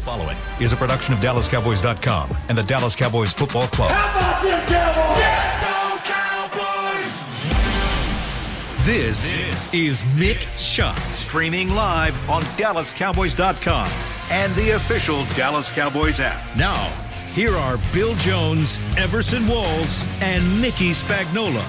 The following is a production of DallasCowboys.com and the Dallas Cowboys Football Club. How about them Cowboys? This, is Mick Shots. Streaming live on DallasCowboys.com and the official Dallas Cowboys app. Now, here are Bill Jones, Everson Walls, and Mickey Spagnola.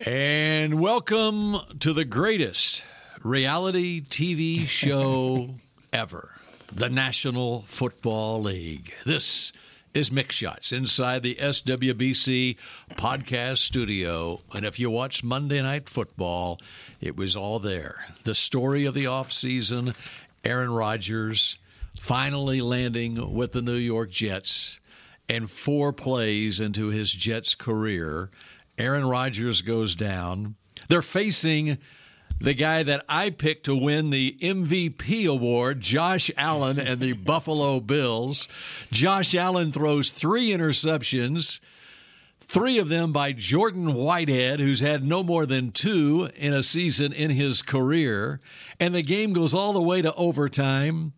And welcome to the greatest reality TV show ever the National Football League. This is Mick Shots inside the SWBC podcast studio. And if you watched Monday Night Football, it was all there. The story of the offseason Aaron Rodgers finally landing with the New York Jets, and four plays into his Jets career. Aaron Rodgers goes down. They're facing the guy that I picked to win the MVP award, Josh Allen and the Buffalo Bills. Josh Allen throws three interceptions, three of them by Jordan Whitehead, who's had no more than two in a season in his career. And the game goes all the way to overtime.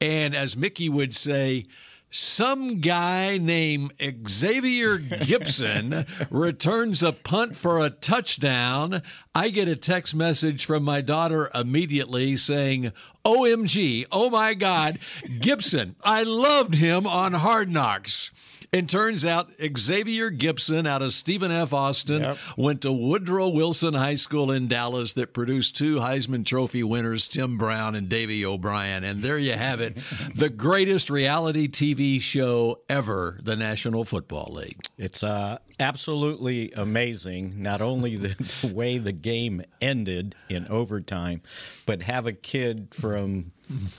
And as Mickey would say, some guy named Xavier Gipson returns a punt for a touchdown. I get a text message from my daughter immediately saying, OMG, oh my God, Gipson, I loved him on Hard Knocks. And turns out Xavier Gipson out of Stephen F. Austin Yep. went to Woodrow Wilson High School in Dallas that produced two Heisman Trophy winners, Tim Brown and Davey O'Brien. And there you have it, the greatest reality TV show ever, the National Football League. It's uh, absolutely amazing, not only the, the way the game ended in overtime, but have a kid from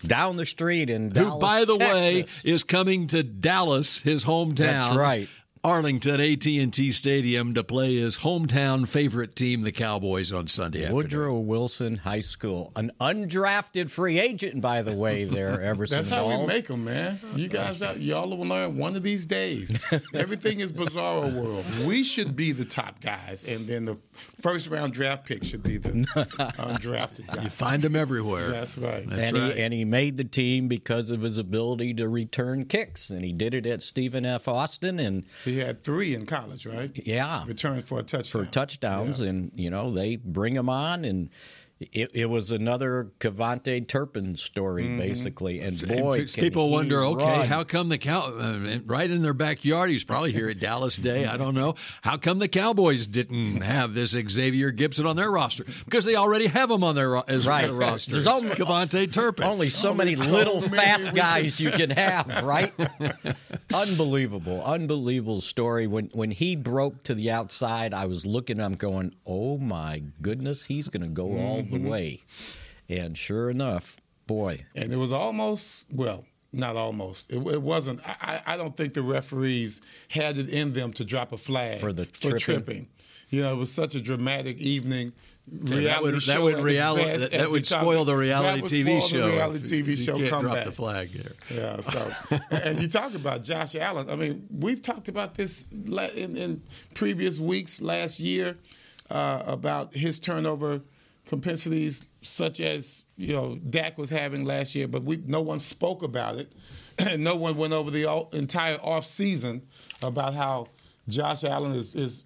down the street in Dallas, Who, by the way, is coming to Dallas, his hometown. That's right. Arlington AT&T Stadium to play his hometown favorite team, the Cowboys, on Sunday afternoon. Woodrow Wilson High School, an undrafted free agent, by the way. There, Everson. That's how we make them, man. You guys, out, y'all will learn one of these days. Everything is bizarro world. We should be the top guys, and then the first round draft pick should be the undrafted guy. You find them everywhere. That's right. That's and right. he and he made the team because of his ability to return kicks, and he did it at Stephen F. Austin, and He had three in college, right? yeah, Returns for a touchdown. for touchdowns, Yeah. and you know they bring him on, and it, it was another KaVontae Turpin story, Mm-hmm. basically. And boy, can people wonder, okay, run. how come the cow uh, right in their backyard? He's probably here at Dallas Day. I don't know. How come the Cowboys didn't have this Xavier Gipson on their roster? Because they already have him on their, as Right. their roster. There's only- KaVontae Turpin. Only so many so little many fast guys you can have, right? unbelievable, unbelievable story. When when he broke to the outside, I was looking. I'm going, oh my goodness, he's going to go all the way. And sure enough, boy, and it was almost well not almost it, it wasn't I, I don't think the referees had it in them to drop a flag For the for tripping? tripping you know it was such a dramatic evening Yeah, that would reality that would reality best that, would spoil the that reality would TV spoil show. the reality you- TV you show can't drop the flag there. yeah, so and you talk about Josh Allen. I mean, we've talked about this in, in previous weeks, last year, uh, about his turnover compensities, such as you know Dak was having last year, but we no one spoke about it. and no one went over the all, entire off season about how Josh Allen is is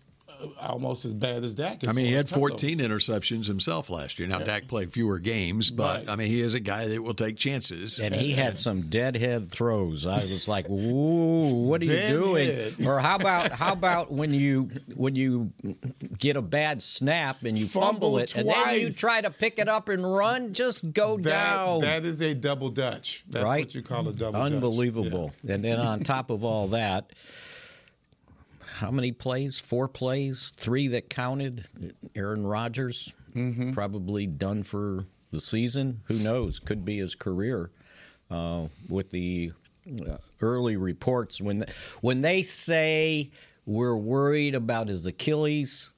almost as bad as Dak. As I mean, he had as turnovers. 14 interceptions himself last year. Now, Dak played fewer games, but Right. I mean, he is a guy that will take chances. and he had some deadhead throws. I was like, "Ooh, what are you Deadhead. doing?" Or how about how about when you when you get a bad snap and you fumble, Fumble it, and then you try to pick it up and run? Just go That, down. that is a double dutch. That's right? what you call a double dutch. Unbelievable. And then on top of all that, how many plays? Four plays, three that counted. Aaron Rodgers Mm-hmm. probably done for the season. Who knows? Could be his career. Uh, with the uh, early reports when when they say we're worried about his Achilles.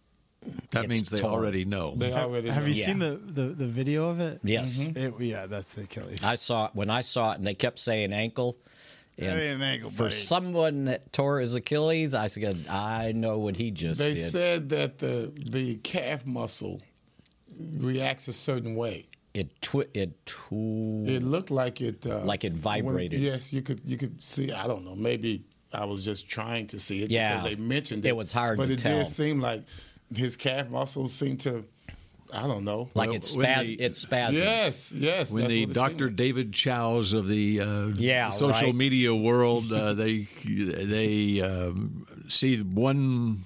that means they torn. already know. They already Have know. you Yeah. seen the, the, the video of it? Yes, It, yeah, that's the Achilles. I saw it when I saw it, and they kept saying ankle. And That ain't an ankle, for buddy. someone that tore his Achilles, I said, I know what he just They did. said that the the calf muscle reacts a certain way. it twi- it tw- It looked like it uh, Like it when- vibrated. yes, you could you could see. I don't know. Maybe I was just trying to see it Yeah. because they mentioned it. It was hard but it tell. did seem like his calf muscles seemed to. I don't know. like Well, it when spaz- the- it spasms. yes, yes. when the what it seemed Dr. David Chaos of the uh, Yeah, social right. media world, uh, they they um, see one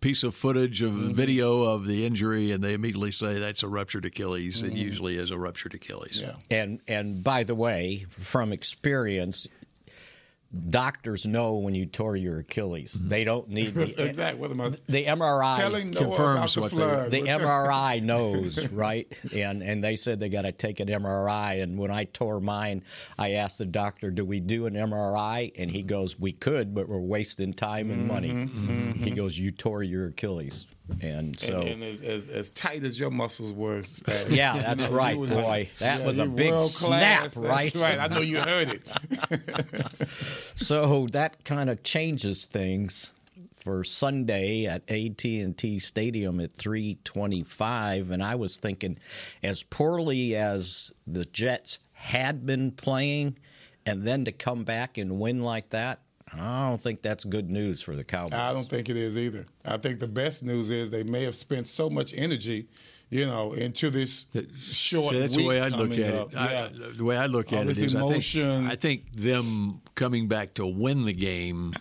piece of footage of Mm-hmm. video of the injury and they immediately say that's a ruptured Achilles. It usually is a ruptured Achilles. Mm-hmm. Yeah. And and by the way, from experience, doctors know when you tore your Achilles. They don't need the, exactly. What am I the MRI. telling Noah about confirms the what flood? the MRI knows, right? And and they said they got to take an MRI. And when I tore mine, I asked the doctor, "Do we do an MRI?" And he goes, "We could, but we're wasting time and money." Mm-hmm, He goes, "You tore your Achilles," and so. and, and as, as, as tight as your muscles were. Uh, Spaz, yeah, you that's know, right, boy. That yeah, was a big snap, right? That's right. I know you heard it. So that kind of changes things for Sunday at AT&T Stadium at 3:25 and I was thinking as poorly as the Jets had been playing and then to come back and win like that I don't think that's good news for the Cowboys. I don't think it is either. I think the best news is they may have spent so much energy, you know, into this short See, that's week the way I look at up. it. I, the way I look All at it this is, I think. I think them coming back to win the game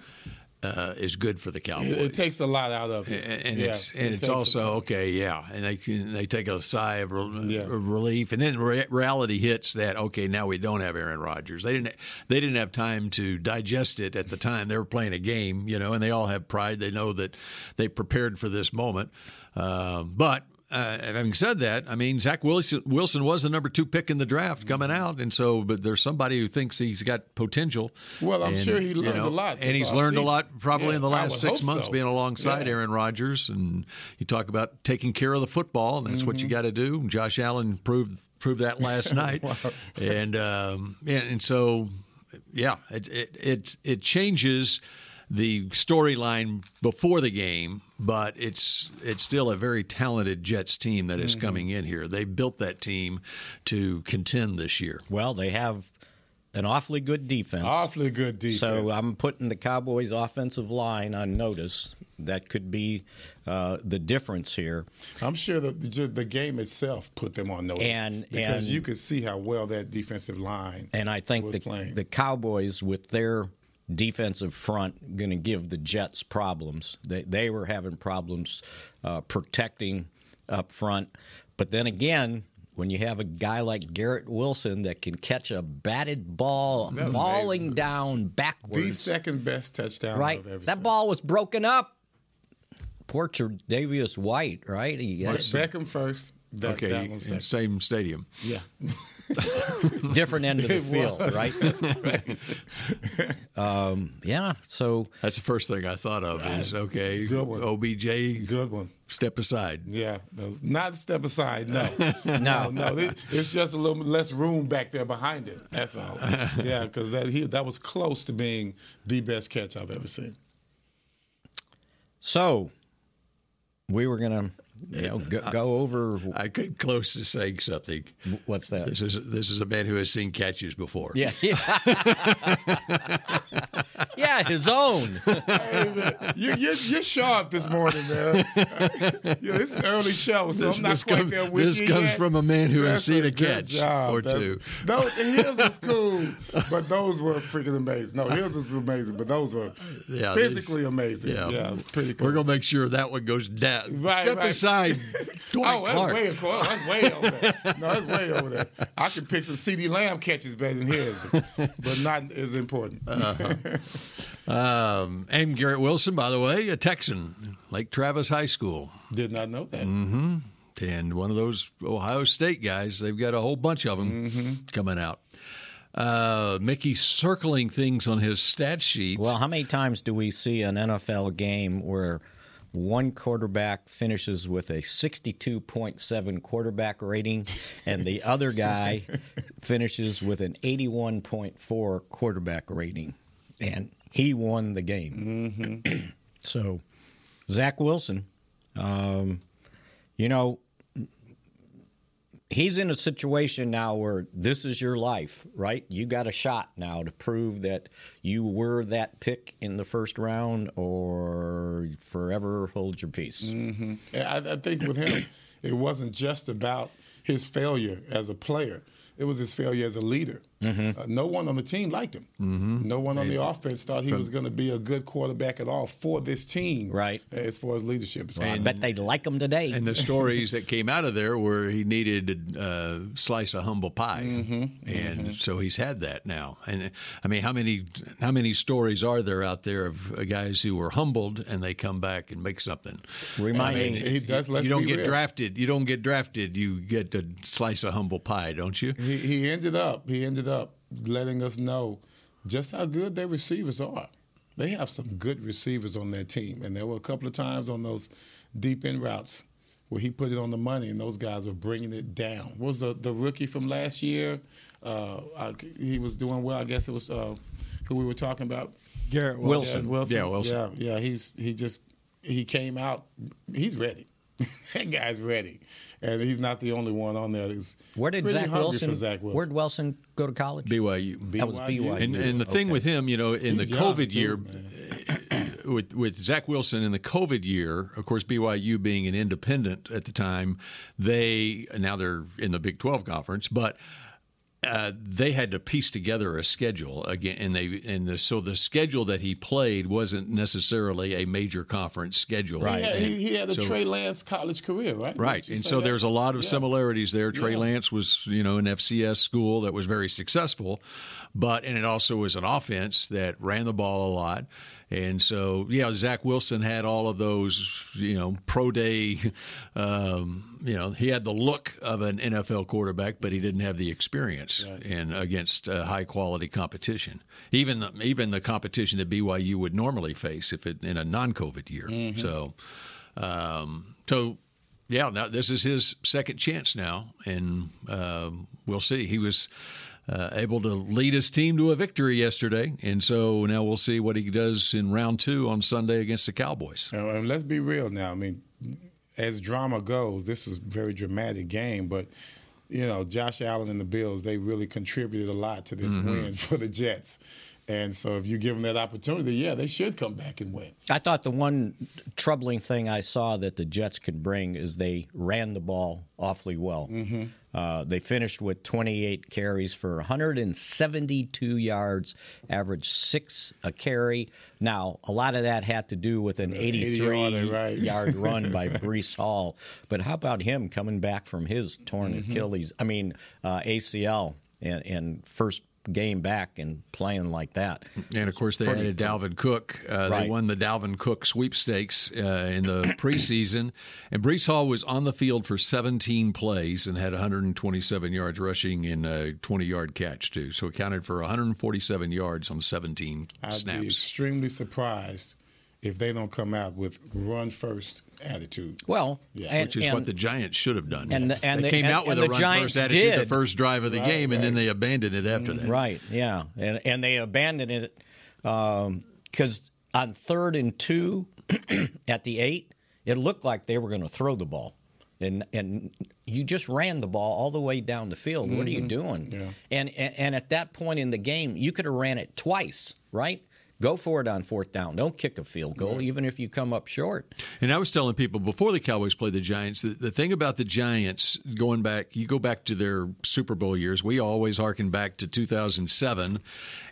uh, is good for the Cowboys. It, it takes a lot out of it, and, and Yeah, it's it and it's also okay, yeah, and they can they take a sigh of, re- Yeah. relief, and then re- reality hits that okay, now we don't have Aaron Rodgers. They didn't they didn't have time to digest it at the time. They were playing a game, you know, and they all have pride. They know that they prepared for this moment, um, but. Uh, having said that, I mean Zach Wilson, Wilson was the number two pick in the draft coming out, and so but there's somebody who thinks he's got potential. Well, I'm And, sure he you learned know, a lot and he's learned a lot probably Yeah, in the last six months so. being alongside Yeah. Aaron Rodgers, and you talk about taking care of the football, and that's what Mm-hmm. you got to do. Josh Allen proved proved that last night, and um, and, and so yeah, it it it, it changes the storyline before the game, but it's it's still a very talented Jets team that is Mm-hmm. coming in here. They built that team to contend this year. Well, they have an awfully good defense. Awfully good defense. So I'm putting the Cowboys' offensive line on notice. That could be uh, the difference here. I'm sure the, the the game itself put them on notice, And- because and- you could see how well that defensive line And I think was the, playing. the Cowboys, with their defensive front, going to give the Jets problems. They, they were having problems uh, protecting up front. But then again, when you have a guy like Garrett Wilson that can catch a batted ball falling amazing. down backwards. the second best touchdown right? I've ever That seen. ball was broken up. Poor Davius White, right? He got Beckham first. That, Okay, that one second. same stadium. Yeah, a different end of the It field, was. right? um, yeah. So That's the first thing I thought of is okay, Good one. OBJ, good one. step aside. Yeah, that was- not step aside. No, No. no, it- it's just a little less room back there behind it. That's all. Yeah, because that he that was close to being the best catch I've ever seen. So we were gonna, you know, go, go over I came close to saying something. what's that? This is this is a man who has seen catches before. Yeah, yeah, yeah, his own. Hey, you, you're, you're sharp this morning, man. yeah, it's an early show, so This- I'm not quite comes- there with this you comes yet. from a man who has seen a good catch job. or That's- two. Those, his was cool, but those were freaking amazing. No, his was amazing, but those were Yeah, physically amazing. Yeah, Yeah, pretty cool. We're gonna make sure that one goes down. Right, Step right. aside, Dwight Oh, that's Clark. way, that's way over there. No, that's way over there. I can pick some CeeDee Lamb catches better than his, but, but not as important. Uh-huh. Um, and Garrett Wilson, by the way, a Texan, Lake Travis High School, Did not know that. and one of those Ohio State guys. They've got a whole bunch of them Mm-hmm. coming out. Uh, Mickey circling things on his stat sheet. Well, how many times do we see an NFL game where one quarterback finishes with a 62.7 quarterback rating and the other guy finishes with an 81.4 quarterback rating? And he won the game. so, Zach Wilson, um, you know, he's in a situation now where this is your life, right? You got a shot now to prove that you were that pick in the first round, or forever hold your peace. Mm-hmm. I, I think with him, it wasn't just about his failure as a player. It was his failure as a leader. Mm-hmm. Uh, no one on the team liked him. Mm-hmm. No one on the offense thought he was going to be a good quarterback at all for this team. Right. As far as leadership is well, I bet they like him today. And the stories that came out of there were he needed a slice of humble pie, mm-hmm. and mm-hmm. so he's had that now. And I mean, how many how many stories are there out there of guys who were humbled and they come back and make something? Remind I mean, me, does, you don't get real. drafted. You don't get drafted. You get a slice of humble pie, don't you? He, he ended up. He ended up letting us know just how good their receivers are. They have some good receivers on their team, and there were a couple of times on those deep end routes where he put it on the money, and those guys were bringing it down. What was the the rookie from last year? Uh, I, he was doing well. I guess it was uh, who we were talking about. Garrett Wilson. Yeah, Wilson. Yeah, Wilson. Yeah, yeah. He's he just he came out. He's ready. that guy's ready, and he's not the only one on there. He's Where did pretty Zach Wilson, for Zach Wilson? Where'd Wilson go to college? BYU. That was BYU. And, and the thing with him, you know, in He's the COVID too, year, with with Zach Wilson in the COVID year, of course, BYU being an independent at the time, they now they're in the Big Twelve conference, but. Uh, they had to piece together a schedule again, and they and the, so the schedule that he played wasn't necessarily a major conference schedule. He had, he, he had a so- Trey Lance college career, right? Right, and so that? there's a lot of Yeah. similarities there. Trey Yeah. Lance was, you know, an FCS school that was very successful, but and it also was an offense that ran the ball a lot. And so, yeah, Zach Wilson had all of those, you know, pro day. Um, you know, he had the look of an NFL quarterback, but he didn't have the experience in against uh, high quality competition. Even the, even the competition that BYU would normally face if it in a non-COVID year. So, um, so yeah, now this is his second chance now, and um, we'll see. He was uh, able to lead his team to a victory yesterday, and so now we'll see what he does in round two on Sunday against the Cowboys. And let's be real now. I mean, as drama goes, this was a very dramatic game, but you know, Josh Allen and the Bills, they really contributed a lot to this Mm-hmm. win for the Jets. And so if you give them that opportunity, yeah, they should come back and win. I thought the one troubling thing I saw that the Jets could bring is they ran the ball awfully well. Mm-hmm. Uh, they finished with 28 carries for 172 yards, average six a carry. Now, a lot of that had to do with an 83 80-yarder, right. yard run by Breece Hall. But how about him coming back from his torn Mm-hmm. Achilles? I mean, uh, ACL and, and first game back and playing like that. And of course, they added Dalvin Cook. Uh, Right. They won the Dalvin Cook sweepstakes uh, in the preseason. And Breece Hall was on the field for 17 plays and had 127 yards rushing and a 20 yard catch, too. So it counted for 147 yards on 17 I'd be extremely surprised if they don't come out with run first attitude. Well, Yeah, and, Which is and- what the Giants should have done. And the- and they the- came and- out with a run Giants first attitude the first drive of the Right, game, and then they abandoned it after that. Right, yeah, and and they abandoned it um, because on third and two at the eight, it looked like they were going to throw the ball, and and you just ran the ball all the way down the field. What are you mm-hmm. doing? Yeah. And, and and at that point in the game, you could have ran it twice, right? Go for it on fourth down. Don't kick a field goal, even if you come up short. And I was telling people before the Cowboys played the Giants, the, the thing about the Giants, going back, you go back to their Super Bowl years, we always harken back to 2007,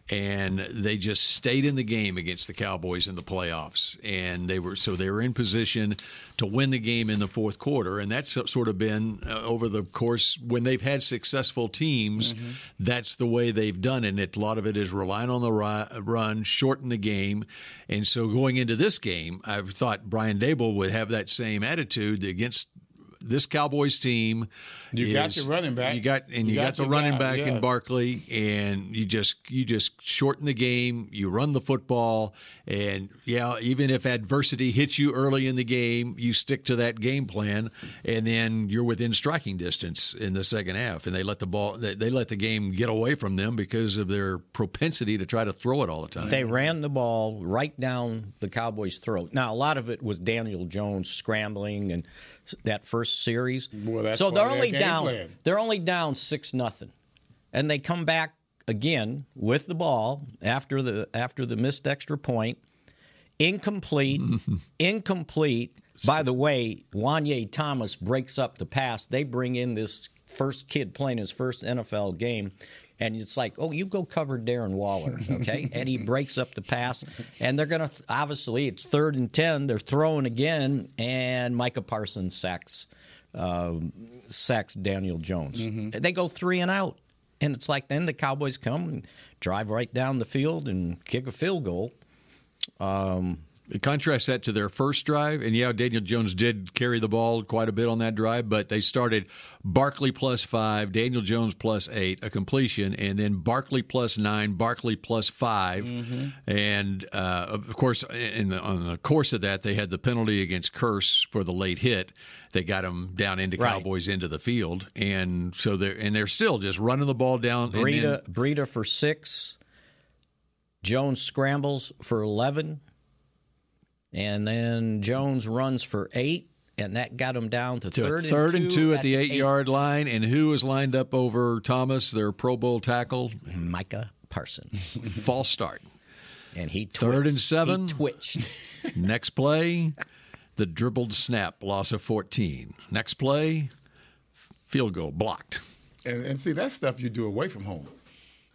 and they just stayed in the game against the Cowboys in the playoffs. And they were, so they were in position to win the game in the fourth quarter. And that's sort of been uh, over the course when they've had successful teams, that's the way they've done it. And it, a lot of it is relying on the ri- run, shorten the game. And so going into this game, I thought Brian Daboll would have that same attitude against this Cowboys team. You got your running back. You got and you, You got, got the running guy, back yeah. in Barkley, and you just you just shorten the game. You run the football, and yeah, even if adversity hits you early in the game, you stick to that game plan, and then you're within striking distance in the second half. And they let the ball they, they let the game get away from them because of their propensity to try to throw it all the time. They ran the ball right down the Cowboys' throat. Now, a lot of it was Daniel Jones scrambling and that first series. Well, that's so they're only their game down. plan. They're only down six nothing, and they come back again with the ball after the after the missed extra point, incomplete, incomplete. By the way, Juanyeh Thomas breaks up the pass. They bring in this first kid playing his first NFL game. And it's like, oh, you go cover Darren Waller, okay? and he breaks up the pass, and they're gonna obviously it's third and ten. They're throwing again, and Micah Parsons sacks um, sacks Daniel Jones. They go three and out, and it's like then the Cowboys come and drive right down the field and kick a field goal. Contrast that to their first drive, and yeah, Daniel Jones did carry the ball quite a bit on that drive, but they started Barkley plus five, Daniel Jones plus eight, a completion, and then Barkley plus nine, Barkley plus 5 and uh, of course, in the, on the course of that, they had the penalty against Kearse for the late hit. They got him down into Right. Cowboys into the field, and so they're and they're still just running the ball down. and then- Breida, Breida for six. Jones scrambles for 11. And then Jones runs for eight, and that got him down to, to third, third and two at the eight eight. yard line, and who is lined up over Thomas, their Pro Bowl tackle? Micah Parsons. False start. And he twitched. Third and seven. He twitched. Next play, the dribbled snap, loss of 14. Next play, field goal blocked. And, and see, that's stuff you do away from home.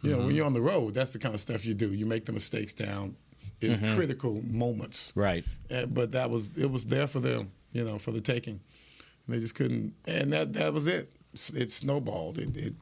You know, Mm-hmm. when you're on the road, that's the kind of stuff you do. You make the mistakes down in critical moments. Mm-hmm. Right. Uh, but that was it was there for them, you know, for the taking. And they just couldn't, and that that was it. It snowballed. It it,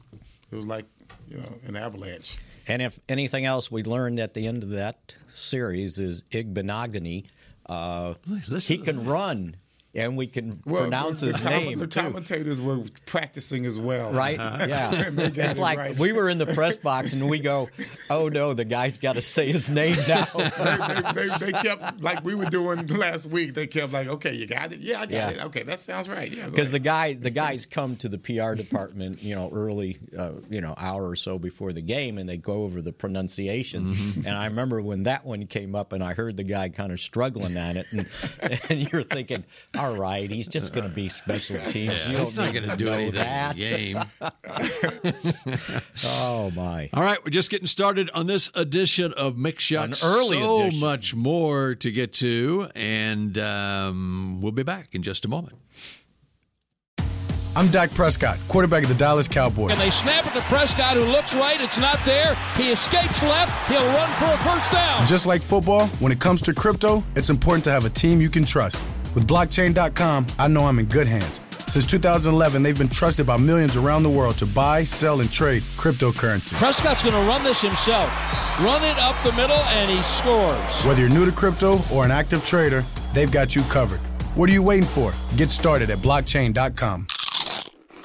it was like you know an avalanche. And if anything else we learned at the end of that series is Igbinoghene, uh, listen he to can run, and we can pronounce the, his the, com- name The too. commentators were practicing as well, Right? Yeah. They got it's like right. we were in the press box and we go, "Oh no, the guy's got to say his name now." they, they, they kept like we were doing last week. They kept like, okay, you got it. Yeah, I got Yeah. it. Okay, that sounds right. Yeah, Because the guy, the guys come to the PR department, you know, early, uh, you know, hour or so before the game, and they go over the pronunciations. Mm-hmm. And I remember when that one came up, and I heard the guy kind of struggling at it, and, and you're thinking, "All right, he's just going to be special teams. you He's don't going to to do anything that." in the game. Oh my! All right, we're just getting started on this edition of Mick Shots. An early so edition. much more to get to, and um, we'll be back in just a moment. I'm Dak Prescott, quarterback of the Dallas Cowboys. And they snap it to Prescott, who looks right. It's not there. He escapes left. He'll run for a first down. Just like football, when it comes to crypto, it's important to have a team you can trust. With blockchain.com, I know I'm in good hands. Since 2011, they've been trusted by millions around the world to buy, sell, and trade cryptocurrency. Prescott's going to run this himself. Run it up the middle, and he scores. Whether you're new to crypto or an active trader, they've got you covered. What are you waiting for? Get started at blockchain.com.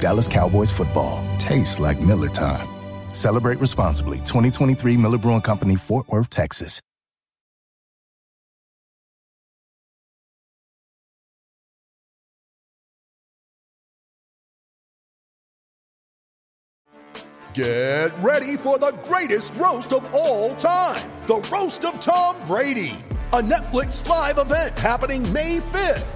Dallas Cowboys football tastes like Miller time. Celebrate responsibly. 2023 Miller Brewing Company, Fort Worth, Texas. Get ready for the greatest roast of all time the Roast of Tom Brady, a Netflix live event happening May 5th.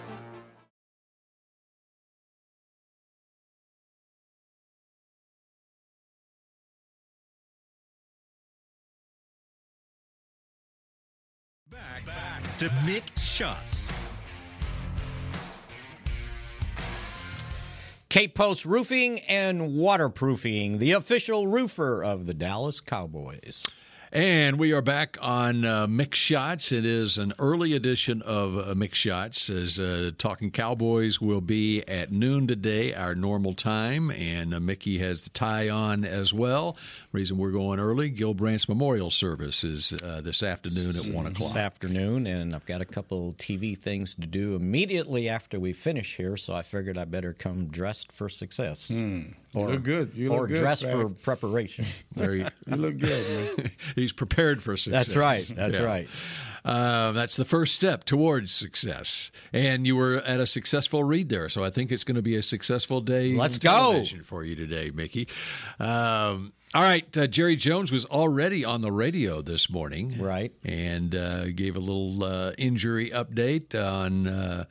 To Mick Shots. Cape Post Roofing and Waterproofing, the official roofer of the Dallas Cowboys. And we are back on uh, Mick Shots. It is an early edition of uh, Mick Shots. As uh, Talking Cowboys will be at noon today, our normal time, and uh, Mickey has the tie on as well. Reason we're going early: Gil Brandt's memorial service is uh, this afternoon at one o'clock. This afternoon, and I've got a couple TV things to do immediately after we finish here, so I figured I better come dressed for success. Hmm. You look good. You or look good, dress for preparation. There you, You look good, man. He's prepared for success. That's right. That's right. Uh, that's the first step towards success. And you were at a successful read there, so I think it's going to be a successful day. Let's go. for you today, Mickey. Um, all right, uh, Jerry Jones was already on the radio this morning, right, and uh, gave a little uh, injury update on uh,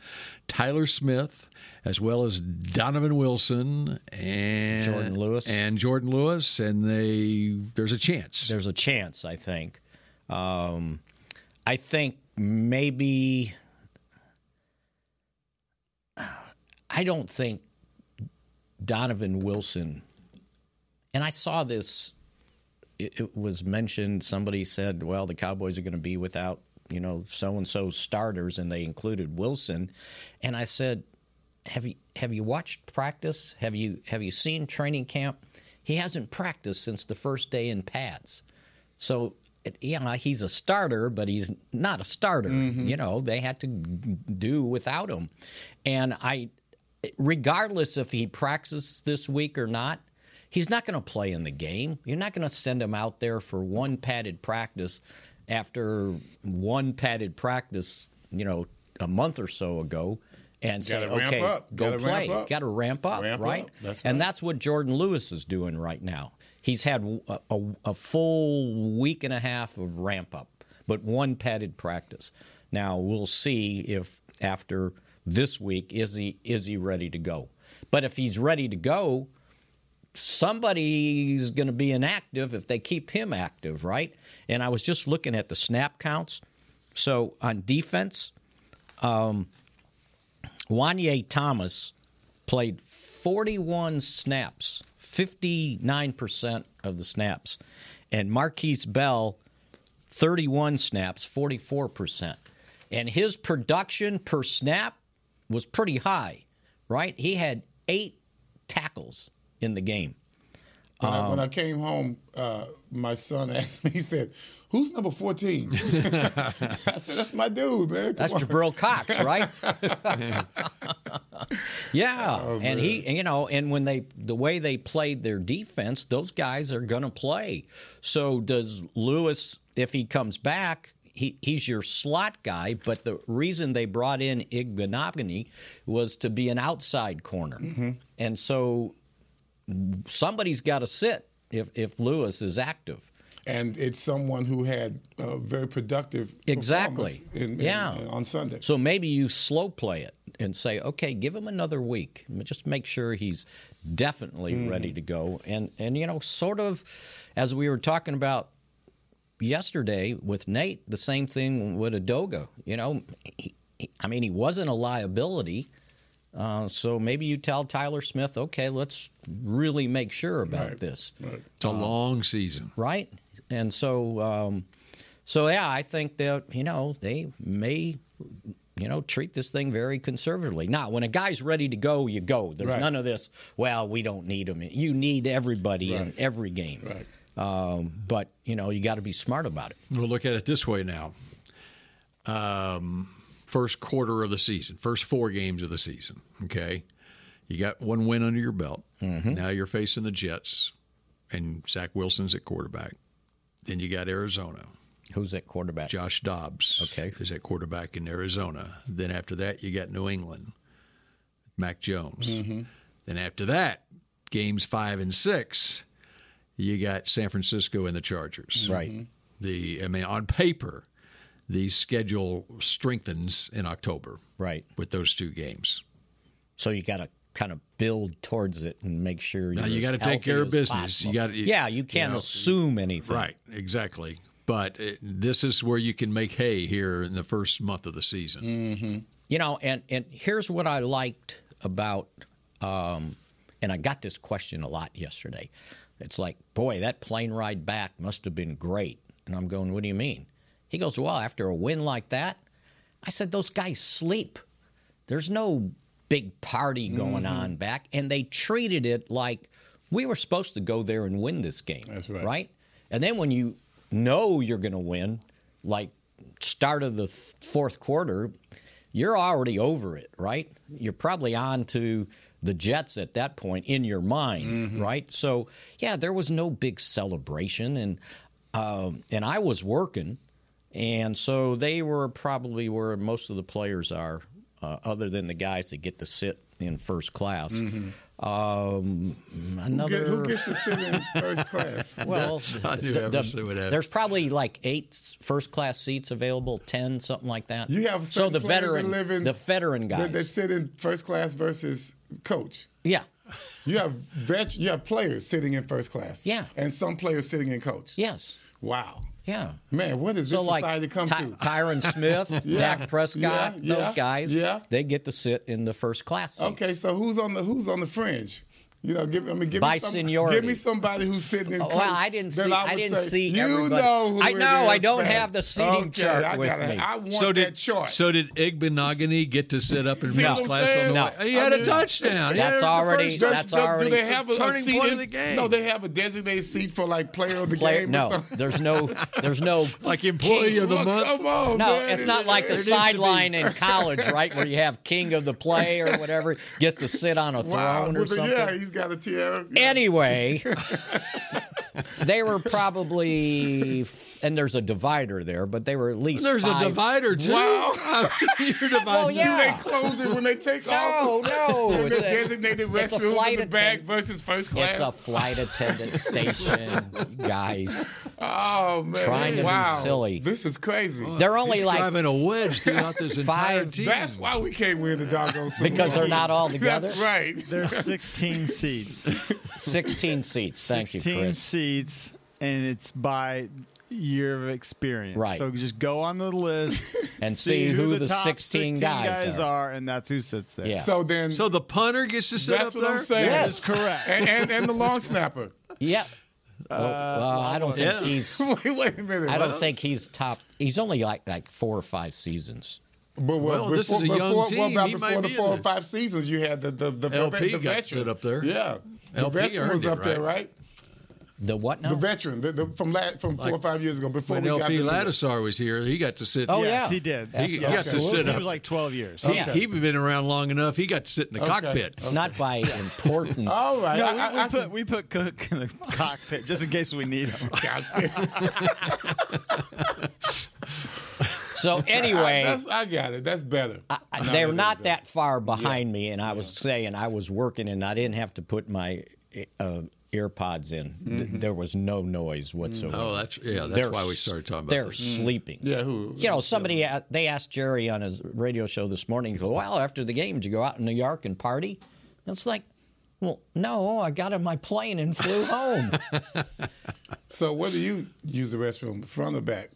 Tyler Smith. As well as Donovan Wilson and Jourdan Lewis. and Jourdan Lewis, and they there's a chance. There's a chance, I think. Um, I think maybe. I don't think Donovan Wilson, and I saw this. It, it was mentioned. Somebody said, "Well, the Cowboys are going to be without, you know, so and so starters," and they included Wilson. And I said, "Have you have you watched practice? Have you have you seen training camp? He hasn't practiced since the first day in pads." So, yeah, he's a starter, but he's not a starter. Mm-hmm. You know, they had to do without him. And I, regardless if he practices this week or not, he's not going to play in the game. You're not going to send him out there for one padded practice after one padded practice, you know, a month or so ago. And say, okay, up. go Gotta play. Got to ramp up, Ramp right? up. That's And right. that's what Jourdan Lewis is doing right now. He's had a, a, a full week and a half of ramp up, but one padded practice. Now we'll see if after this week is he is he ready to go. But if he's ready to go, somebody's going to be inactive if they keep him active, right? And I was just looking at the snap counts. So on defense, um, Juanyeh Thomas played 41 snaps, 59% of the snaps. And Markquese Bell, 31 snaps, 44%. And his production per snap was pretty high, right? He had eight tackles in the game. When, I, when Um, I came home, uh, my son asked me, he said, Who's number 14? I said, That's my dude, man. Come That's on." Jabril Cox, right? yeah, Oh, and he, you know, and when they the way they played their defense, those guys are going to play. So does Lewis if he comes back? He, he's your slot guy, but the reason they brought in Igbinoghene was to be an outside corner, Mm-hmm. and so somebody's got to sit if if Lewis is active. And it's someone who had a very productive Exactly. in, in- yeah. on Sunday. So maybe you slow play it and say, okay, give him another week. Just make sure he's definitely Mm. ready to go. And and you know, sort of as we were talking about yesterday with Nate, the same thing with Edoga. You know, he, he- I mean, he wasn't a liability. Uh, so maybe you tell Tyler Smith, okay, let's really make sure about this. It's a long season, right? And so, um, so yeah, I think that you know they may, you know, treat this thing very conservatively. Now, when a guy's ready to go, you go. There's Right. none of this. Well, we don't need him. You need everybody in every game. Right. Um, but you know, you got to be smart about it. We'll look at it this way now. Um, first quarter of the season, first four games of the season. Okay, You got one win under your belt. Mm-hmm. Now you're facing the Jets, and Zach Wilson's at quarterback. Then you got Arizona. Who's at quarterback? Josh Dobbs. Okay. Is at quarterback in Arizona. Then after that, you got New England. Mac Jones. Mm-hmm. Then after that, games five and six, you got San Francisco and the Chargers. Right. The I mean, on paper, the schedule strengthens in October. Right. With those two games. So you got to kind of build towards it and make sure Now you're you got to take care of business. possible. You got yeah, you can't know, assume anything. Right, exactly. But it, this is where you can make hay here in the first month of the season. Mm-hmm. You know, and and here's what I liked about, um, and I got this question a lot yesterday. It's like, boy, that plane ride back must have been great. And I'm going, what do you mean? He goes, well, after a win like that, I said, those guys sleep. There's no big party going Mhm. on back, and they treated it like we were supposed to go there and win this game. That's right. Right? And then when you know you're going to win, like start of the th- fourth quarter, you're already over it, right? You're probably on to the Jets at that point in your mind, right? So yeah, there was no big celebration, and um, and I was working, and so they were probably where most of the players are, uh, other than the guys that get to sit in first class. Mhm. Um, Who, another get- who gets to sit in first class? well, I knew the- the- would have- there's probably like eight first class seats available, ten something like that. You have so the players that veteran, live in- the veteran guys. that, that sit in first class versus coach. yeah, You have vet, you have players sitting in first class. Yeah. and some players sitting in coach. yes, Wow, yeah. man, what is So this like society come Ty- to? Tyron Smith, Yeah. Dak Prescott, Yeah, yeah, those guys, yeah. they get to sit in the first class. Seats. Okay, so who's on the who's on the fringe? You know, give I mean, give By me some, seniority. Give me somebody who's sitting in. Well, I didn't see- I would didn't say, see You everybody. know who I it know, I don't man. have the seating okay, chart I with gotta, me. I want So that did chart. so did Igbinoghene get to sit up in See first class saying? on the No. way? He had I a mean, touchdown. That's already- first Does- that's does- already- Do they have a, a turning seat point in- of the game. No, they have a designated seat for like player of the Player, game. or no, something. there's no, there's no like employee of the month. Come on, No, it's not like the It needs to be- sideline in college, right, where you have king of the play or whatever gets to sit on a throne or something. yeah, he's got a tiara. Anyway, they were probably, and there's a divider there, but they were at least. There's five- a divider too. Wow. You're dividing. Well, yeah. Do they close it when they take No, off? no, In it's the a- designated it's restroom flight in the back attendant. versus first class. It's a flight attendant station, guys. oh man, trying to be wow. silly. This is crazy. They're only He's like driving a wedge throughout this entire Five- team. That's why we can't win the doggone Super Because they're not all together? That's right. There's 16 seats. 16 seats. Thank you, 16 seats, and it's by year of experience. Right. So just go on the list And see who the top 16 guys are. and that's who sits there. Yeah. So then, So the punter gets to sit that's up what there. I'm saying. Yes. That's correct. And, and and the long snapper. Yeah. well, uh, well, I don't think yeah. he's. wait, wait a minute. I don't think he's top. He's only like like four or five seasons. But Well, well, this is a young before, team. What about He might before the be four or there. five seasons? You had the the the, LP the got veteran sit up there. Yeah, the LP veteran was earned it, up there, right? Right? The what now? The veteran, the, the, from la- from four or five years ago, before When we got LP the new- Ladouceur was here, he got to sit. Oh, yes, yeah. he did. He- he got to Absolutely. sit He was like 12 years. He, Yeah. he'd been around long enough. He got to sit in the Okay. cockpit. It's not by importance. All right, No, I- we, I- we I put can- we put Cook in the cockpit just in case we need him. So anyway, That's, I got it. That's better. I- they're not that far behind me, and I was saying I was working and I didn't have to put my uh, earpods in. Th- mm-hmm. There was no noise whatsoever. Oh, that's yeah. That's They're why we started talking about They're this. Mm. sleeping. Yeah, who? You know, somebody a- they asked Jerry on his radio show this morning. "Well, after the game, did you go out in New York and party?" And it's like, well, no, I got on my plane and flew home. So, what do you use the restroom, front or back?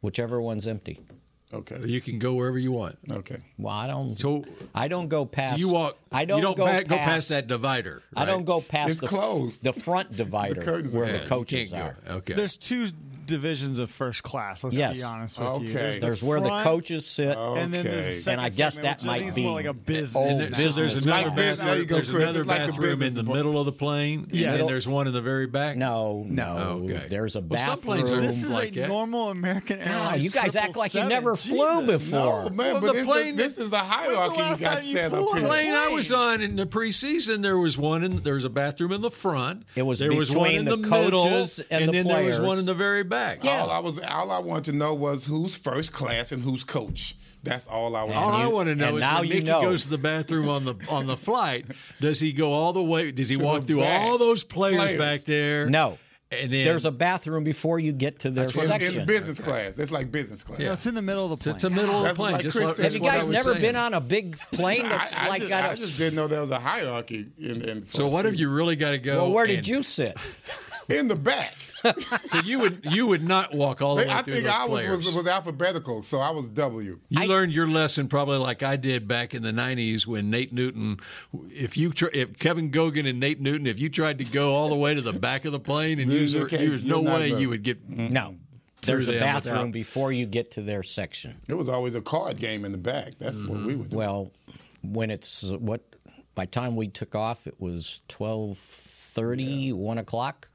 Whichever one's empty. Okay. You can go wherever you want. Okay. Well, I don't. So I don't go past. you walk. I don't, You don't go, pa- past, go past that divider. I don't go past It's the, closed. the front divider curtains are where down. the coaches are. Okay. There's two divisions of first class. Let's Yes. be honest with you. Okay. There's where the coaches sit. Oh, and then there's the second And I guess segment, that which I think might be more like a business. old And there- so there's business. another Like business- there you bathroom. go, There's Chris. another like bathroom in the middle of the plane, Yes. and there's one in the very back. No, no. Okay. There's a Well, some bathroom. planes are This is like a normal American Airlines. you guys act like you 777. never flew before. No, man, Well, but the this, plane- this is the hierarchy you last got time you set flew up on here. a plane I was on in the preseason, there was one in there was a bathroom in the front. It was there was one between in the the, middle, coaches and the then there was one in the very back. Yeah. All I was, all I wanted to know was who's first class and who's coach. That's all I was. All I want to know is now when Mickey know. goes to the bathroom on the on the flight, does he go all the way? Does he To walk through back. all those players, Players. back there? No. And then There's a bathroom before you get to their in, section. in business class. It's like business class. No, it's in the middle of the plane. it's the middle of the plane. like Chris like, Have you guys never saying. been on a big plane that's I, I like just, got I a just didn't know there was a hierarchy in. in So what have you really got to go? Well, where did and- you sit? in the back? So you would you would not walk all the way I through think those I was, players. was was alphabetical, so I was W. You learned your lesson probably like I did back in the '90s when Nate Newton. If you tr- if Kevin Gogan and Nate Newton, if you tried to go all the way to the back of the plane and You- use, you their- no way good. you would get. No. There's a bathroom without- before you get to their section. It was always a card game in the back. That's what we would do. Well, when it's what by time we took off, it was twelve thirty, one o'clock.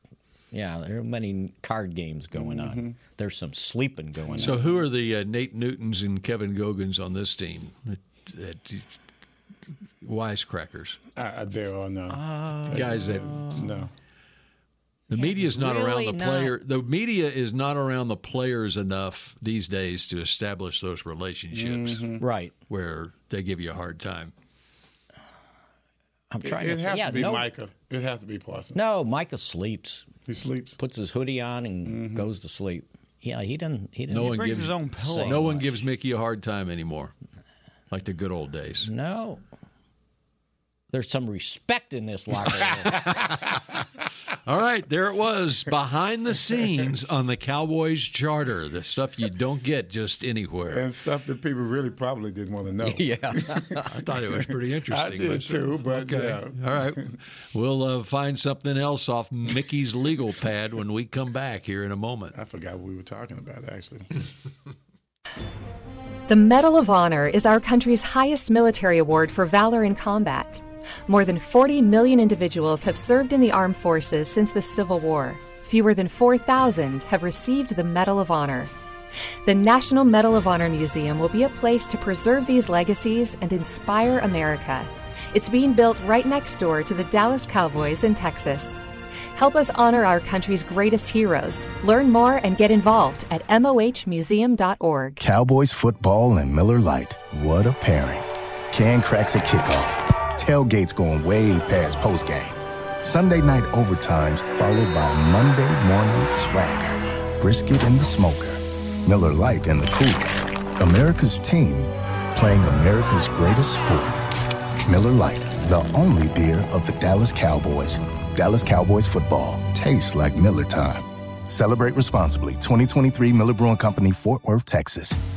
Yeah, there are many card games going on. There's some sleeping going So on. So, who are the uh, Nate Newtons and Kevin Gogans on this team? That, that, wisecrackers, Uh, there are no guys that no. the media is not around really the not- player. The media is not around the players enough these days to establish those relationships right. where they give you a hard time. I'm It, trying it to. has yeah, to be no, Micah. It has to be Parsons. no, Micah sleeps. He sleeps. Puts his hoodie on and mm-hmm. goes to sleep. Yeah, he doesn't. He doesn't. No he one brings gives his own pillow. say No one gives Mickey a hard time anymore, like the good old days. No. There's some respect in this locker room. All right, there it was behind the scenes on the Cowboys charter. The stuff you don't get just anywhere. And stuff that people really probably didn't want to know. yeah. I thought it was pretty interesting. I did but- too, but okay. yeah. All right. We'll uh, find something else off Mickey's legal pad when we come back here in a moment. I forgot what we were talking about actually. The Medal of Honor is our country's highest military award for valor in combat. More than 40 million individuals have served in the armed forces since the Civil War. Fewer than 4,000 have received the Medal of Honor. The National Medal of Honor Museum will be a place to preserve these legacies and inspire America. It's being built right next door to the Dallas Cowboys in Texas. Help us honor our country's greatest heroes. Learn more and get involved at mohmuseum.org. Cowboys football and Miller Lite. What a pairing. Can cracks at kickoff. Tailgates going way past postgame. Sunday night overtimes followed by Monday morning swagger. Brisket in the smoker. Miller Lite in the cooler. America's team playing America's greatest sport. Miller Lite, the only beer of the Dallas Cowboys. Dallas Cowboys football tastes like Miller time. Celebrate responsibly. 2023 Miller Brewing Company, Fort Worth, Texas.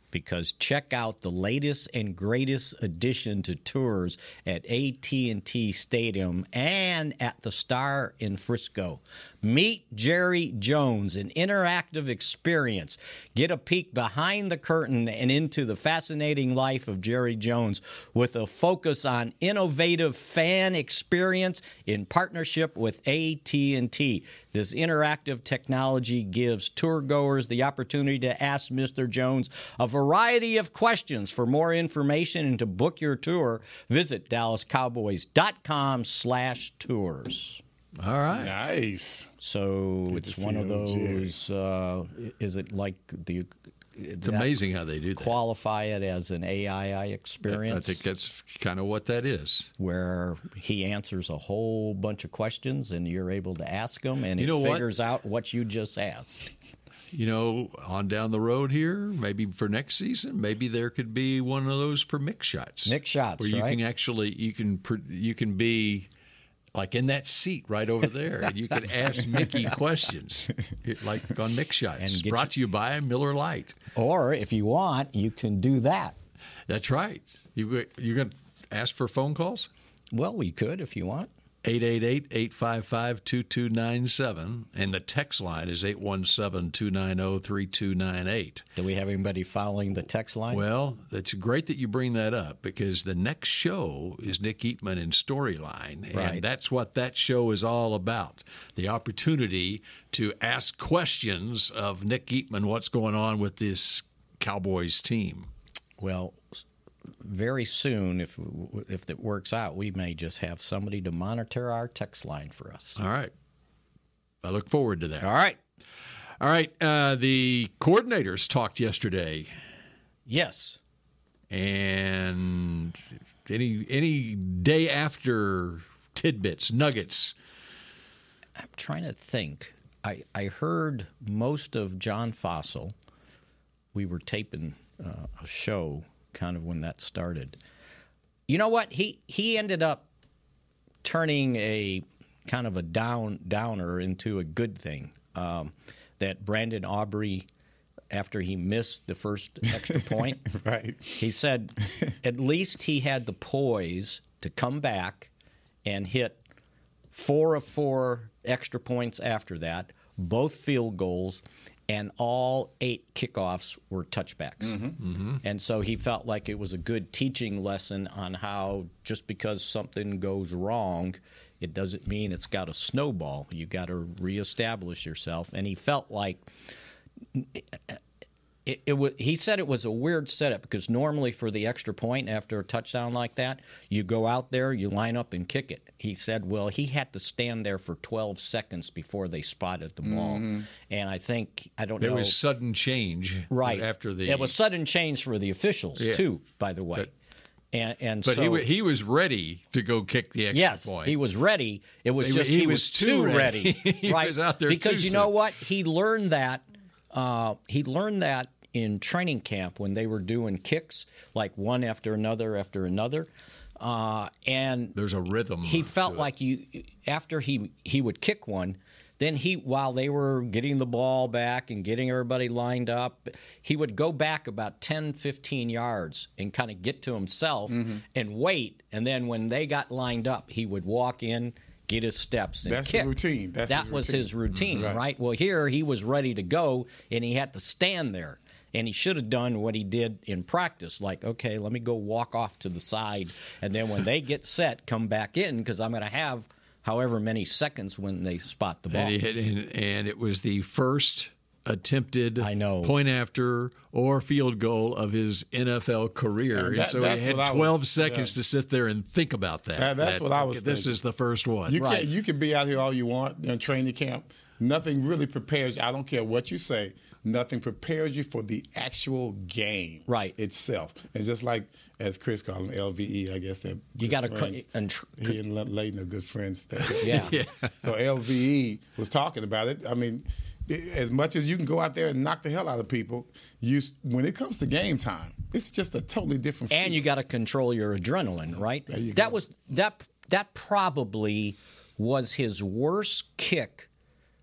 because check out the latest and greatest addition to tours at AT&T Stadium and at the Star in Frisco. Meet Jerry Jones, an interactive experience. Get a peek behind the curtain and into the fascinating life of Jerry Jones with a focus on innovative fan experience in partnership with AT&T. This interactive technology gives tour goers the opportunity to ask Mr. Jones a variety of questions. For more information and to book your tour, visit dallascowboys.com slash tours. All right. Nice. So Good it's one of those. Uh, is it like do you? It's amazing how they do that. Qualify it as an AI experience. I think that's kind of what that is. Where he answers a whole bunch of questions and you're able to ask him, and You it know what? figures out what you just asked. You know, on down the road here, maybe for next season, maybe there could be one of those for Mick Shots. Mick Shots, where you right? can actually you can you can be like in that seat right over there, and you can ask Mickey questions, like on Mick Shots. And Brought to you by Miller Lite. Or if you want, you can do that. That's right. You you going to ask for phone calls? Well, we could if you want. 888-855-2297 and the text line is 817-290-3298. Do we have anybody following the text line? Well, it's great that you bring that up because the next show is Nick Eatman and Storyline. Right. And that's what that show is all about. The opportunity to ask questions of Nick Eatman what's going on with this Cowboys team. Well, very soon, if if it works out, we may just have somebody to monitor our text line for us. All right. I look forward to that. All right. All right. Uh, the coordinators talked yesterday. Yes. And any any day after tidbits, nuggets. I'm trying to think. I, I heard most of John Fassel. We were taping uh, a show kind of when that started. You know what? He he ended up turning a kind of a down downer into a good thing. Um, that Brandon Aubrey, after he missed the first extra point, right? He said at least he had the poise to come back and hit four of four extra points after that, both field goals, and all eight kickoffs were touchbacks. Mm-hmm. Mm-hmm. And so he felt like it was a good teaching lesson on how just because something goes wrong, it doesn't mean it's got to snowball. You got to reestablish yourself. And he felt like it, it was, he said it was a weird setup because normally for the extra point after a touchdown like that, you go out there, you line up and kick it. He said, well, he had to stand there for 12 seconds before they spotted the ball. Mhm. And I think, I don't There know. was sudden change right. after the It was sudden change for the officials, Yeah. too, by the way. But- and and But so, he he was ready to go kick the extra yes, point. he was ready. It was He just he he, was was, too too ready. ready. He right? was out there because too you know what? He learned that. Uh, he learned that in training camp when they were doing kicks, like one after another after another. Uh, and there's a rhythm. He felt like you after he he would kick one. Then he, while they were getting the ball back and getting everybody lined up, he would go back about 10, 15 yards and kind of get to himself Mm-hmm. and wait. And then when they got lined up, he would walk in, get his steps, and That's kick. his routine. That's that his was routine. his routine, mm-hmm. Right. right. Well, here he was ready to go, and he had to stand there. And he should have done what he did in practice, like, okay, let me go walk off to the side, and then when they get set, come back in because I'm going to have however many seconds when they spot the ball. And, he and, and it was the first attempted I know. point after or field goal of his NFL career. And that- so he had 12 was- seconds yeah. to sit there and think about that. That- that's That, what I was This thinking. is the first one. You can you can be out here all you want in training camp. Nothing really prepares you. I don't care what you say. Nothing prepares you for the actual game Right. itself. And just like as Chris called them, LVE, I guess they're You gotta co- and tr- he and Leighton are good friends. Yeah. Yeah. So LVE was talking about it. I mean, as much as you can go out there and knock the hell out of people, you when it comes to game time, it's just a totally different. and you got to control your adrenaline, right? That go. was that that probably was his worst kick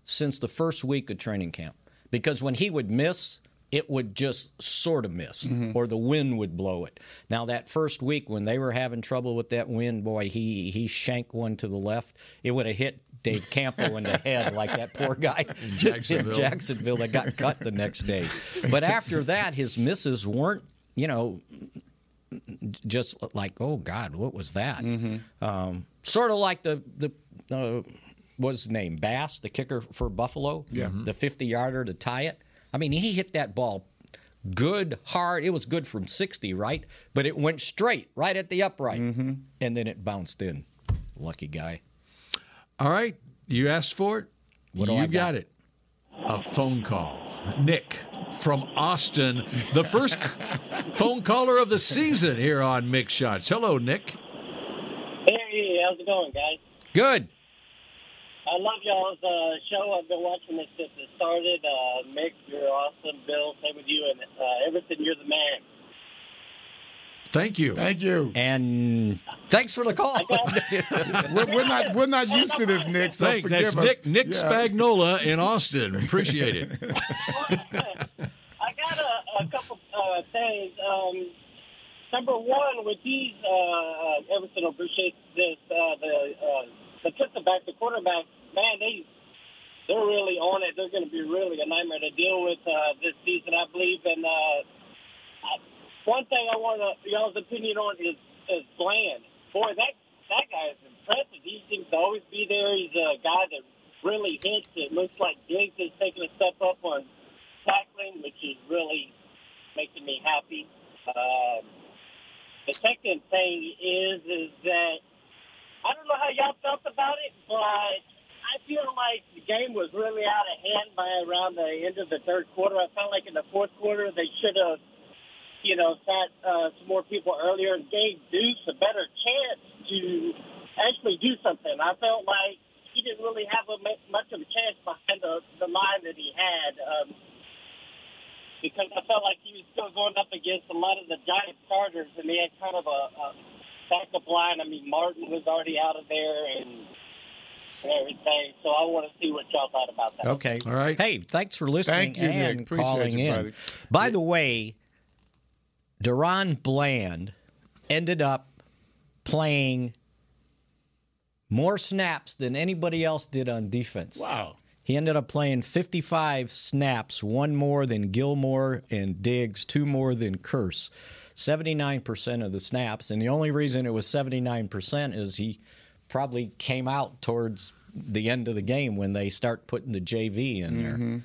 since the first week of training camp because when he would miss it would just sort of miss Mm-hmm. or the wind would blow it now that first week when they were having trouble with that wind boy he he shanked one to the left it would have hit Dave Campo in the head like that poor guy in Jacksonville. Jacksonville that got cut the next day. But after that, his misses weren't, you know, just like, oh God, what was that? Um, sort of like the the uh, what's his name Bass, the kicker for Buffalo, Yeah. the fifty yarder to tie it. I mean, he hit that ball good hard. It was good from sixty, right? But it went straight right at the upright, and then it bounced in. Lucky guy. All right. You asked for it. What do You've I got? got it. A phone call. Nick from Austin, the first phone caller of the season here on Mick Shots. Hello, Nick. Hey, how's it going, guys? Good. I love y'all's uh, show. I've been watching it since it started. Uh, Mick, you're awesome. Bill, same with you. And uh, Everson, you're the man. Thank you. Thank you. And thanks for the call. we're, we're not we're not used to this, Nick. So Thank, forgive that's us. Nick, Nick Yeah. Spagnola in Austin. Appreciate it. I got a, a couple uh, things. Um, number one, with these, uh, uh, Everson will appreciate this. Uh, the uh, the the back, the quarterback, man, they they're really on it. They're going to be really a nightmare to deal with uh, this season, I believe. And uh, I, one thing I want y'all's opinion on is is Bland. Boy, that that guy is impressive. He seems to always be there. He's a guy that really hits. It looks like Diggs is taking a step up on tackling, which is really making me happy. Um, the second thing is is that I don't know how y'all felt about it, but I feel like the game was really out of hand by around the end of the third quarter. I felt like in the fourth quarter they should have, you know, sat uh, some more people earlier and gave Deuce a better chance to actually do something. I felt like he didn't really have a, much of a chance behind the, the line that he had. Um, because I felt like he was still going up against a lot of the giant starters, and they had kind of a, a backup line. I mean, Martin was already out of there, and, and everything. So I want to see what y'all thought about that. Okay. All right. Hey, thanks for listening Thank you, Nick. and Appreciate calling you, in. buddy. By the way, DaRon Bland ended up playing more snaps than anybody else did on defense. Wow. He ended up playing 55 snaps, one more than Gilmore and Diggs, two more than Kearse. 79% of the snaps. And the only reason it was 79% is he probably came out towards the end of the game when they start putting the JV in there. Mm-hmm.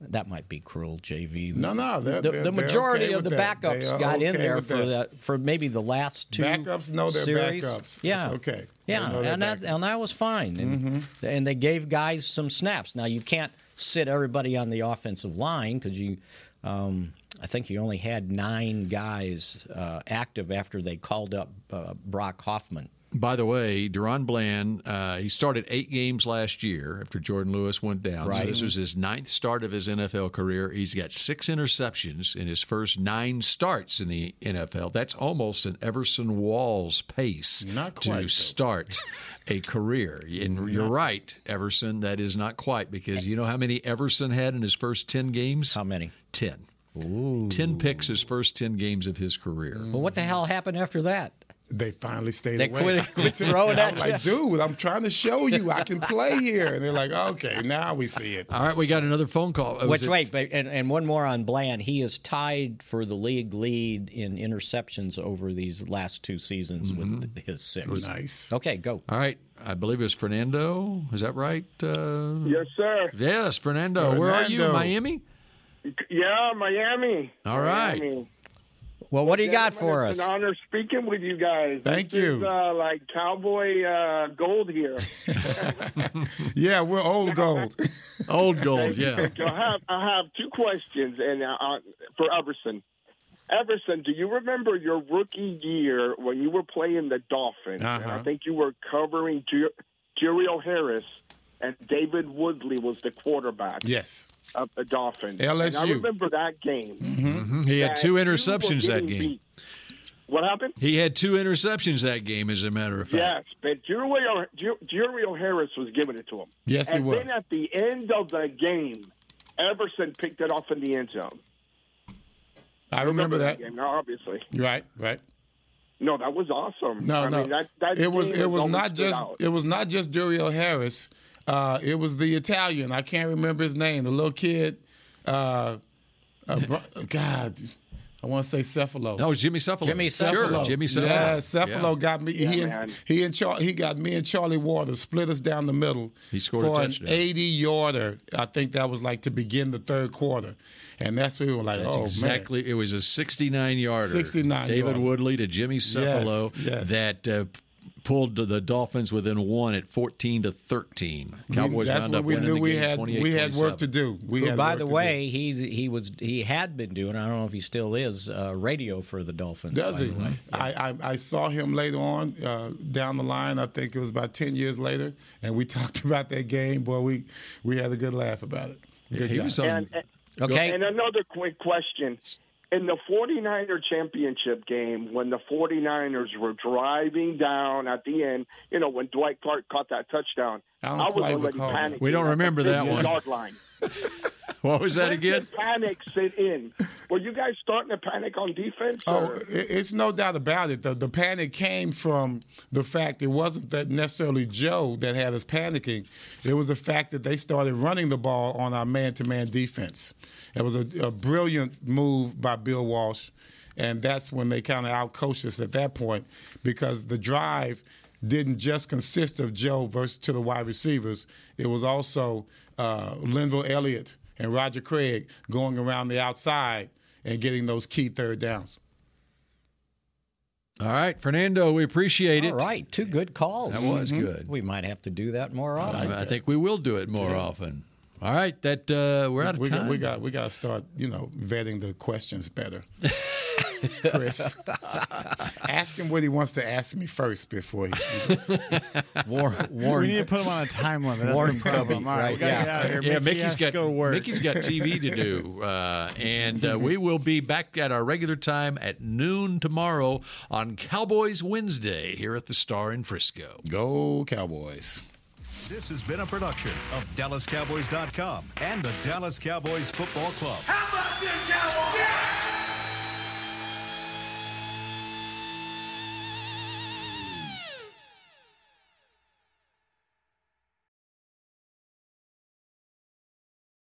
That might be cruel, JV. No, no, they're- the, they're- the majority okay of the with that. They backups got in there for that. the, for maybe the last two Backups No, they're series. backups. Yeah, It's okay. Yeah, and that backups. and that was fine, and and they gave guys some snaps. Now you can't sit everybody on the offensive line because you. Um, I think you only had nine guys uh, active after they called up uh, Brock Hoffman. By the way, DaRon Bland, uh, he started eight games last year after Jourdan Lewis went down. So Right. this was his ninth start of his NFL career. He's got six interceptions in his first nine starts in the NFL. That's almost an Everson Walls pace Not quite, to though. start a career. And you're right, Everson. That is not quite because you know how many Everson had in his first 10 games? How many? 10. 10 picks his first 10 games of his career. Well, what the hell happened after that? They finally stayed They away. quit- quit throwing I'm like, dude, I'm trying to show you I can play here. And they're like, okay, now we see it. All right, we got another phone call. Was Which it- wait, but and, and one more on Bland. He is tied for the league lead in interceptions over these last two seasons with his six. Nice. Okay, go. All right, I believe it was Fernando. Is that right? Uh, Yes, sir. yes, Fernando. Where are you? Fernando. Miami. Yeah, Miami. All right. Miami. Well, what do you got Gentlemen, for it's us? an honor speaking with you guys. Thank This you. Is, uh, like cowboy uh, gold here. Yeah, we're old gold. Old gold. Yeah. Thank. I have I have two questions, and uh, uh, for Everson. Everson, do you remember your rookie year when you were playing the Dolphins? And I Uh-huh. think you were covering Jer- Jerry Harris, and David Woodley was the quarterback yes. of the Dolphins. And LSU. I remember that game. Mhm. He had two interceptions that game. beat. What happened? He had two interceptions that game, as a matter of fact. Yes, but Jer- Harris was giving it to him. Yes, he was. and then at the end of the game, Everson picked it off in the end zone. I remember that. game, now, obviously. Right, right. No, that was awesome. No, I no. Mean, that, that it was it was not just out. it was not just Duriel Harris. Uh, it was the Italian. I can't remember his name. The little kid. Uh, uh, bro- God, I want to say Cefalo. Oh, Jimmy Cefalo. Jimmy Sure, Jimmy Cefalo. Yeah, Cefalo Yeah. got me. he and he and Char- he got me and Charlie Waters split us down the middle. He scored a for touchdown. an eighty yarder. I think that was like to begin the third quarter, and that's when we were like, That's oh exactly. It was a 69 yarder. 69 David yarder. Woodley to Jimmy Cefalo yes. that uh, pulled the Dolphins within one at 14 to 13. Cowboys that's wound up we winning knew the we game had we had work to do. We Who, had by the to way, he's he was he had been doing. I don't know if he still is uh, radio for the Dolphins. Does by he? the way. I, I I saw him later on uh, down the line. I think it was about ten years later, and we talked about that game. Boy, we we had a good laugh about it. Good he guy. was on. And, and- Okay. And another quick question. In the 49er championship game, when the 49ers were driving down at the end, you know, when Dwight Clark caught that touchdown, I don't was quite already panicking. We don't remember that one. Yard line. What was that When again? panic sit in? Were you guys starting to panic on defense? Oh, or- it- it's no doubt about it. The, the panic came from the fact it wasn't that necessarily Joe that had us panicking. It was the fact that they started running the ball on our man-to-man defense. It was a, a brilliant move by Bill Walsh, and that's when they kind of outcoached us at that point because the drive didn't just consist of Joe versus to the wide receivers. It was also uh, Lenvil Elliott and Roger Craig going around the outside and getting those key third downs. All right, Fernando, we appreciate it. All right, two good calls. That was good. We might have to do that more often. I, I think we will do it more often. All right, that uh, we're out of we time. We got we got to start, you know, vetting the questions better. Chris, ask him what he wants to ask me first before he. War, Warren, we need to put him on a time limit. That's Warren the problem. Covey, All right, right, we gotta yeah. get out of here. yeah, Mickey Mickey's has got go work. Mickey's got TV to do, uh, and uh, we will be back at our regular time at noon tomorrow on Cowboys Wednesday here at the Star in Frisco. Go Cowboys! This has been a production of DallasCowboys.com and the Dallas Cowboys Football Club. How about this, Cowboys?